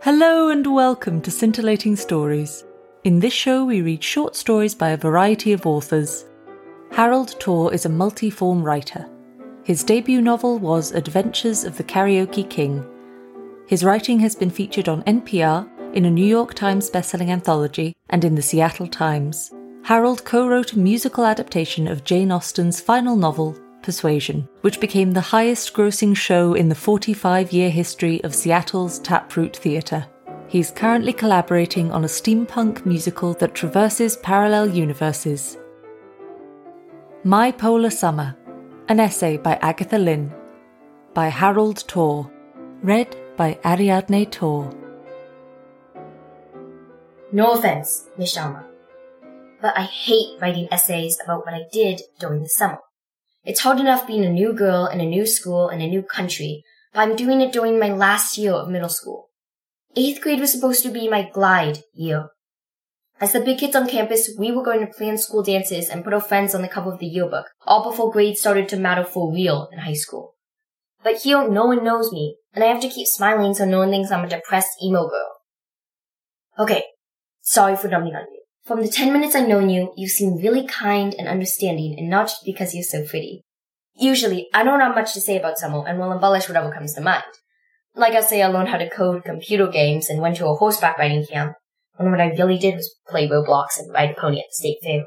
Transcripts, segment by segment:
Hello and welcome to Scintillating Stories. In this show, we read short stories by a variety of authors. Harold Taw is a multi-form writer. His debut novel was Adventures of the Karaoke King. His writing has been featured on NPR, in a New York Times bestselling anthology, and in the Seattle Times. Harold co wrote a musical adaptation of Jane Austen's final novel, Persuasion, which became the highest grossing show in the 45 year history of Seattle's Taproot Theatre. He's currently collaborating on a steampunk musical that traverses parallel universes. My Polar Summer, an essay by Agatha Lin, by Harold Taw, read by Ariadne Taw. No offense, Miss Sharma, but I hate writing essays about what I did during the summer. It's hard enough being a new girl in a new school in a new country, but I'm doing it during my last year of middle school. Eighth grade was supposed to be my glide year. As the big kids on campus, we were going to plan school dances and put our friends on the cover of the yearbook, all before grades started to matter for real in high school. But here, no one knows me, and I have to keep smiling so no one thinks I'm a depressed emo girl. Okay, sorry for dumping on you. From the 10 minutes I've known you, you seem really kind and understanding, and not just because you're so pretty. Usually, I don't have much to say about someone and will embellish whatever comes to mind. Like I say I learned how to code computer games and went to a horseback riding camp, when what I really did was play Roblox and ride a pony at the state fair.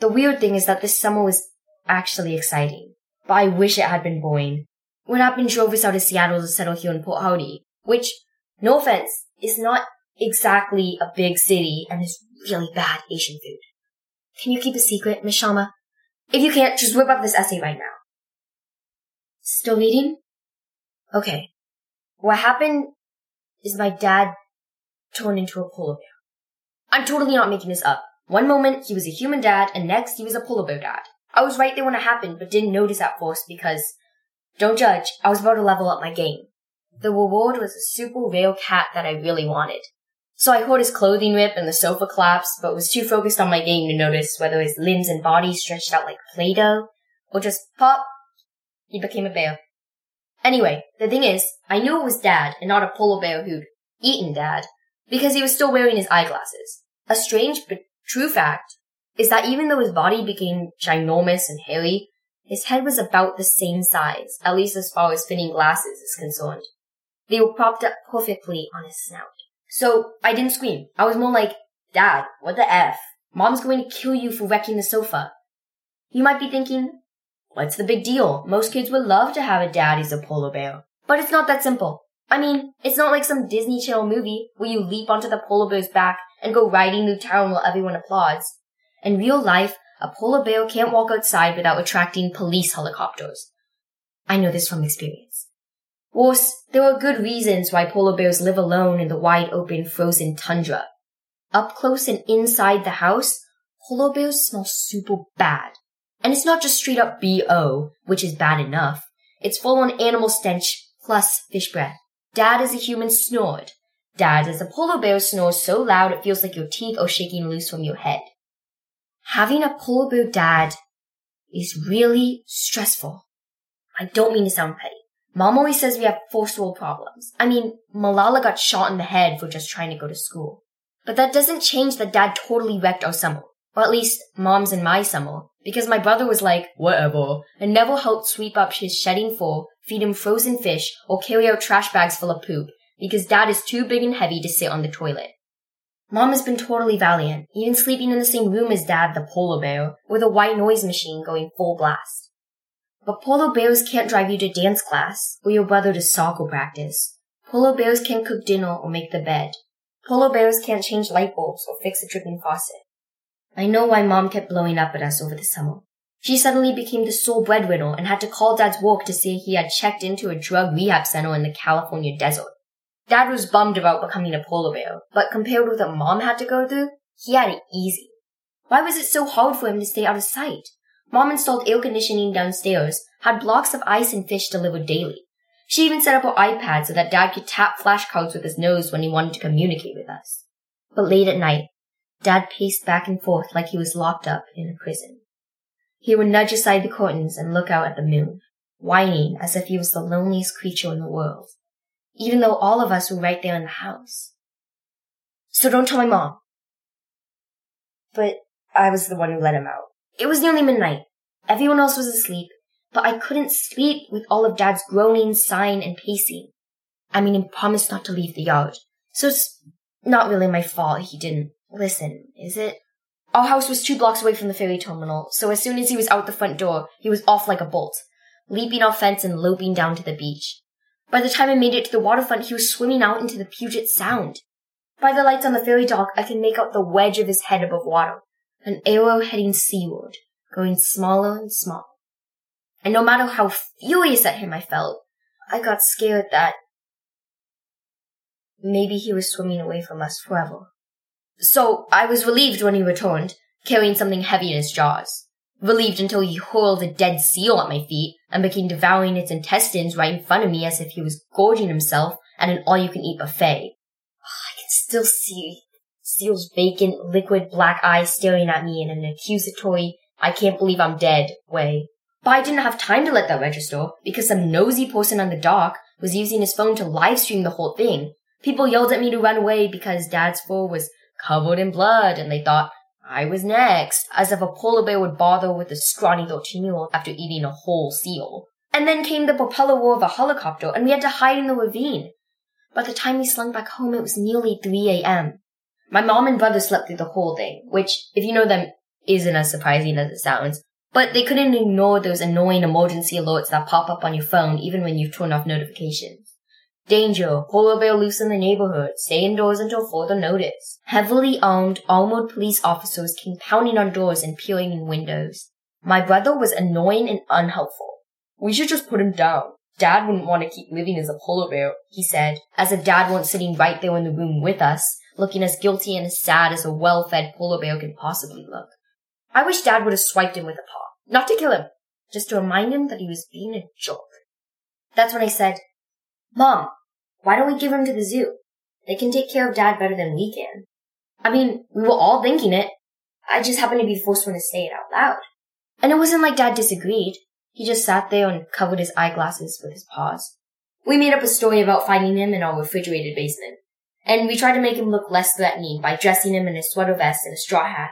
The weird thing is that this summer was actually exciting, but I wish it had been boring. What happened drove us out of Seattle to settle here in Port Hardy, which, no offense, is not exactly a big city and is really bad Asian food. Can you keep a secret, Miss Sharma? If you can't, just whip up this essay right now. Still reading? Okay. What happened is my dad turned into a polar bear. I'm totally not making this up. One moment he was a human dad, and next he was a polar bear dad. I was right there when it happened, but didn't notice at first because, don't judge, I was about to level up my game. The reward was a super rare cat that I really wanted. So I heard his clothing rip and the sofa collapse, but was too focused on my game to notice whether his limbs and body stretched out like Play-Doh, or just pop, he became a bear. Anyway, the thing is, I knew it was Dad and not a polar bear who'd eaten Dad, because he was still wearing his eyeglasses. A strange but true fact is that even though his body became ginormous and hairy, his head was about the same size, at least as far as fitting glasses is concerned. They were propped up perfectly on his snout. So I didn't scream. I was more like, Dad, what the F? Mom's going to kill you for wrecking the sofa. You might be thinking, what's the big deal? Most kids would love to have a dad who's a polar bear. But it's not that simple. I mean, it's not like some Disney Channel movie where you leap onto the polar bear's back and go riding through town while everyone applauds. In real life, a polar bear can't walk outside without attracting police helicopters. I know this from experience. Worse, there are good reasons why polar bears live alone in the wide open frozen tundra. Up close and inside the house, polar bears smell super bad. And it's not just straight up BO, which is bad enough. It's full on animal stench plus fish breath. Dad is a human snored. Dad is a polar bear snores so loud it feels like your teeth are shaking loose from your head. Having a polar bear dad is really stressful. I don't mean to sound petty. Mom always says we have first world problems. I mean, Malala got shot in the head for just trying to go to school. But that doesn't change that dad totally wrecked our summer. Or at least mom's and my summer. Because my brother was like, whatever, and never helped sweep up his shedding fur, feed him frozen fish, or carry out trash bags full of poop. Because dad is too big and heavy to sit on the toilet. Mom has been totally valiant, even sleeping in the same room as dad, the polar bear, with a white noise machine going full blast. But polar bears can't drive you to dance class or your brother to soccer practice. Polar bears can't cook dinner or make the bed. Polar bears can't change light bulbs or fix a dripping faucet. I know why mom kept blowing up at us over the summer. She suddenly became the sole breadwinner and had to call dad's work to say he had checked into a drug rehab center in the California desert. Dad was bummed about becoming a polar bear, but compared with what mom had to go through, he had it easy. Why was it so hard for him to stay out of sight? Mom installed air conditioning downstairs, had blocks of ice and fish delivered daily. She even set up her iPad so that Dad could tap flashcards with his nose when he wanted to communicate with us. But late at night, Dad paced back and forth like he was locked up in a prison. He would nudge aside the curtains and look out at the moon, whining as if he was the loneliest creature in the world. even though all of us were right there in the house. So don't tell my mom. But I was the one who let him out. It was nearly midnight. Everyone else was asleep, but I couldn't sleep with all of Dad's groaning, sighing, and pacing. I mean, he promised not to leave the yard. So it's not really my fault he didn't listen, is it? Our house was two blocks away from the ferry terminal, so as soon as he was out the front door, he was off like a bolt, leaping off fence and loping down to the beach. By the time I made it to the waterfront, he was swimming out into the Puget Sound. By the lights on the ferry dock, I could make out the wedge of his head above water, an arrow heading seaward, growing smaller and smaller. And no matter how furious at him I felt, I got scared that maybe he was swimming away from us forever. So I was relieved when he returned, carrying something heavy in his jaws. Relieved until he hurled a dead seal at my feet and began devouring its intestines right in front of me as if he was gorging himself at an all-you-can-eat buffet. Ah, I can still see Seal's vacant, liquid black eyes staring at me in an accusatory, I can't believe I'm dead way. But I didn't have time to let that register because some nosy person on the dock was using his phone to live stream the whole thing. People yelled at me to run away because Dad's fur was covered in blood and they thought I was next, as if a polar bear would bother with a scrawny 13 year old after eating a whole seal. And then came the propeller roar of a helicopter and we had to hide in the ravine. By the time we slunk back home, it was nearly 3 a.m. My mom and brother slept through the whole thing, which, if you know them, isn't as surprising as it sounds. But they couldn't ignore those annoying emergency alerts that pop up on your phone even when you've turned off notifications. Danger, polar bear loose in the neighborhood, stay indoors until further notice. Heavily armed, armored police officers came pounding on doors and peering in windows. My brother was annoying and unhelpful. We should just put him down. Dad wouldn't want to keep living as a polar bear, he said, as if Dad weren't sitting right there in the room with us, looking as guilty and as sad as a well-fed polar bear could possibly look. I wish Dad would have swiped him with a paw. Not to kill him, just to remind him that he was being a jerk. That's when I said, Mom, why don't we give him to the zoo? They can take care of Dad better than we can. I mean, we were all thinking it. I just happened to be the first one to say it out loud. And it wasn't like Dad disagreed. He just sat there and covered his eyeglasses with his paws. We made up a story about finding him in our refrigerated basement and we tried to make him look less threatening by dressing him in a sweater vest and a straw hat.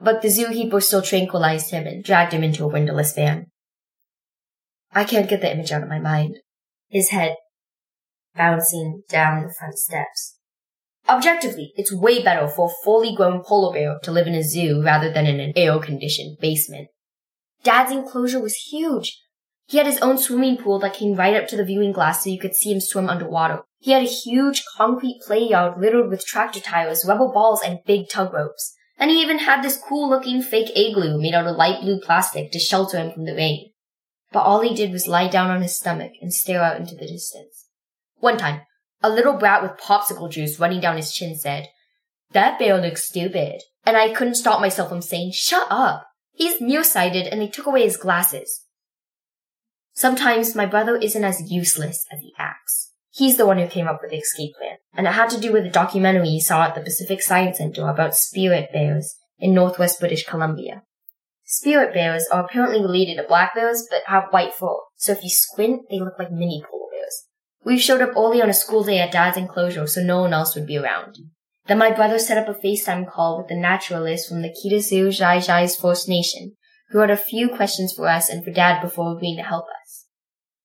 But the zookeeper still tranquilized him and dragged him into a windowless van. I can't get the image out of my mind. His head bouncing down the front steps. Objectively, it's way better for a fully grown polar bear to live in a zoo rather than in an air-conditioned basement. Dad's enclosure was huge. He had his own swimming pool that came right up to the viewing glass so you could see him swim underwater. He had a huge concrete play yard littered with tractor tires, rubber balls, and big tug ropes. And he even had this cool looking fake igloo made out of light blue plastic to shelter him from the rain. But all he did was lie down on his stomach and stare out into the distance. One time, a little brat with popsicle juice running down his chin said, That bear looks stupid. And I couldn't stop myself from saying, Shut up! He's nearsighted and they took away his glasses. Sometimes my brother isn't as useless as he acts. He's the one who came up with the escape plan, and it had to do with a documentary he saw at the Pacific Science Center about spirit bears in northwest British Columbia. Spirit bears are apparently related to black bears but have white fur, so if you squint, they look like mini polar bears. We showed up early on a school day at Dad's enclosure so no one else would be around. Then my brother set up a FaceTime call with the naturalist from the Kitasoo/Xai'xais First Nation, who had a few questions for us and for Dad before agreeing to help us.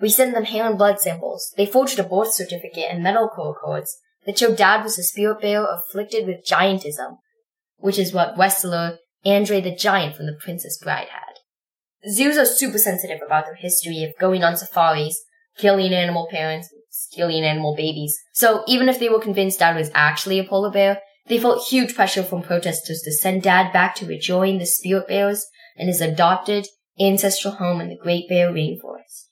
We sent them hair and blood samples. They forged a birth certificate and medical records that showed Dad was a spirit bear afflicted with giantism, which is what wrestler Andre the Giant from The Princess Bride had. Zoos are super sensitive about their history of going on safaris, killing animal parents, stealing animal babies. So even if they were convinced Dad was actually a polar bear, they felt huge pressure from protesters to send Dad back to rejoin the spirit bears in his adopted ancestral home in the Great Bear Rainforest.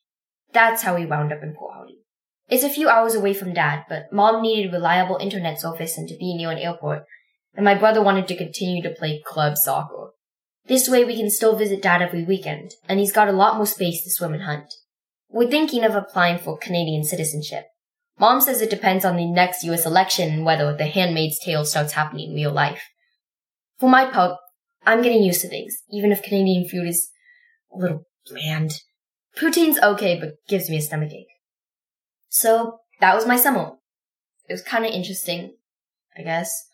That's how we wound up in Port Hardy. It's a few hours away from dad, but mom needed reliable internet service and to be near an airport, and my brother wanted to continue to play club soccer. This way we can still visit dad every weekend, and he's got a lot more space to swim and hunt. We're thinking of applying for Canadian citizenship. Mom says it depends on the next US election and whether the Handmaid's Tale starts happening in real life. For my part, I'm getting used to things, even if Canadian food is a little bland. Poutine's okay, but gives me a stomachache. So, that was my summer. It was kind of interesting, I guess.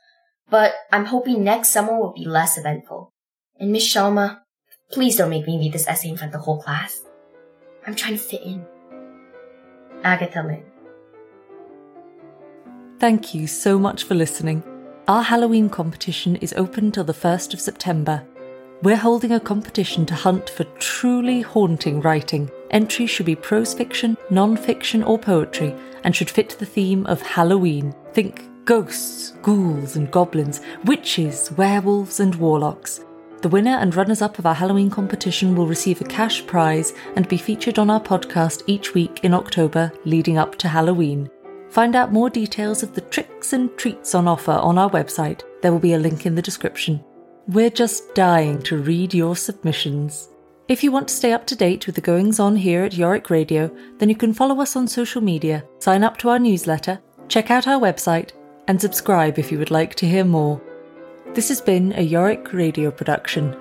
But I'm hoping next summer will be less eventful. And Miss Sharma, please don't make me read this essay in front of the whole class. I'm trying to fit in. Agatha Lin. Thank you so much for listening. Our Halloween competition is open till the 1st of September. We're holding a competition to hunt for truly haunting writing. Entries should be prose fiction, non fiction, or poetry, and should fit the theme of Halloween. Think ghosts, ghouls, and goblins, witches, werewolves, and warlocks. The winner and runners up of our Halloween competition will receive a cash prize and be featured on our podcast each week in October leading up to Halloween. Find out more details of the tricks and treats on offer on our website. There will be a link in the description. We're just dying to read your submissions. If you want to stay up to date with the goings on here at Yorick Radio, then you can follow us on social media, sign up to our newsletter, check out our website, and subscribe if you would like to hear more. This has been a Yorick Radio production.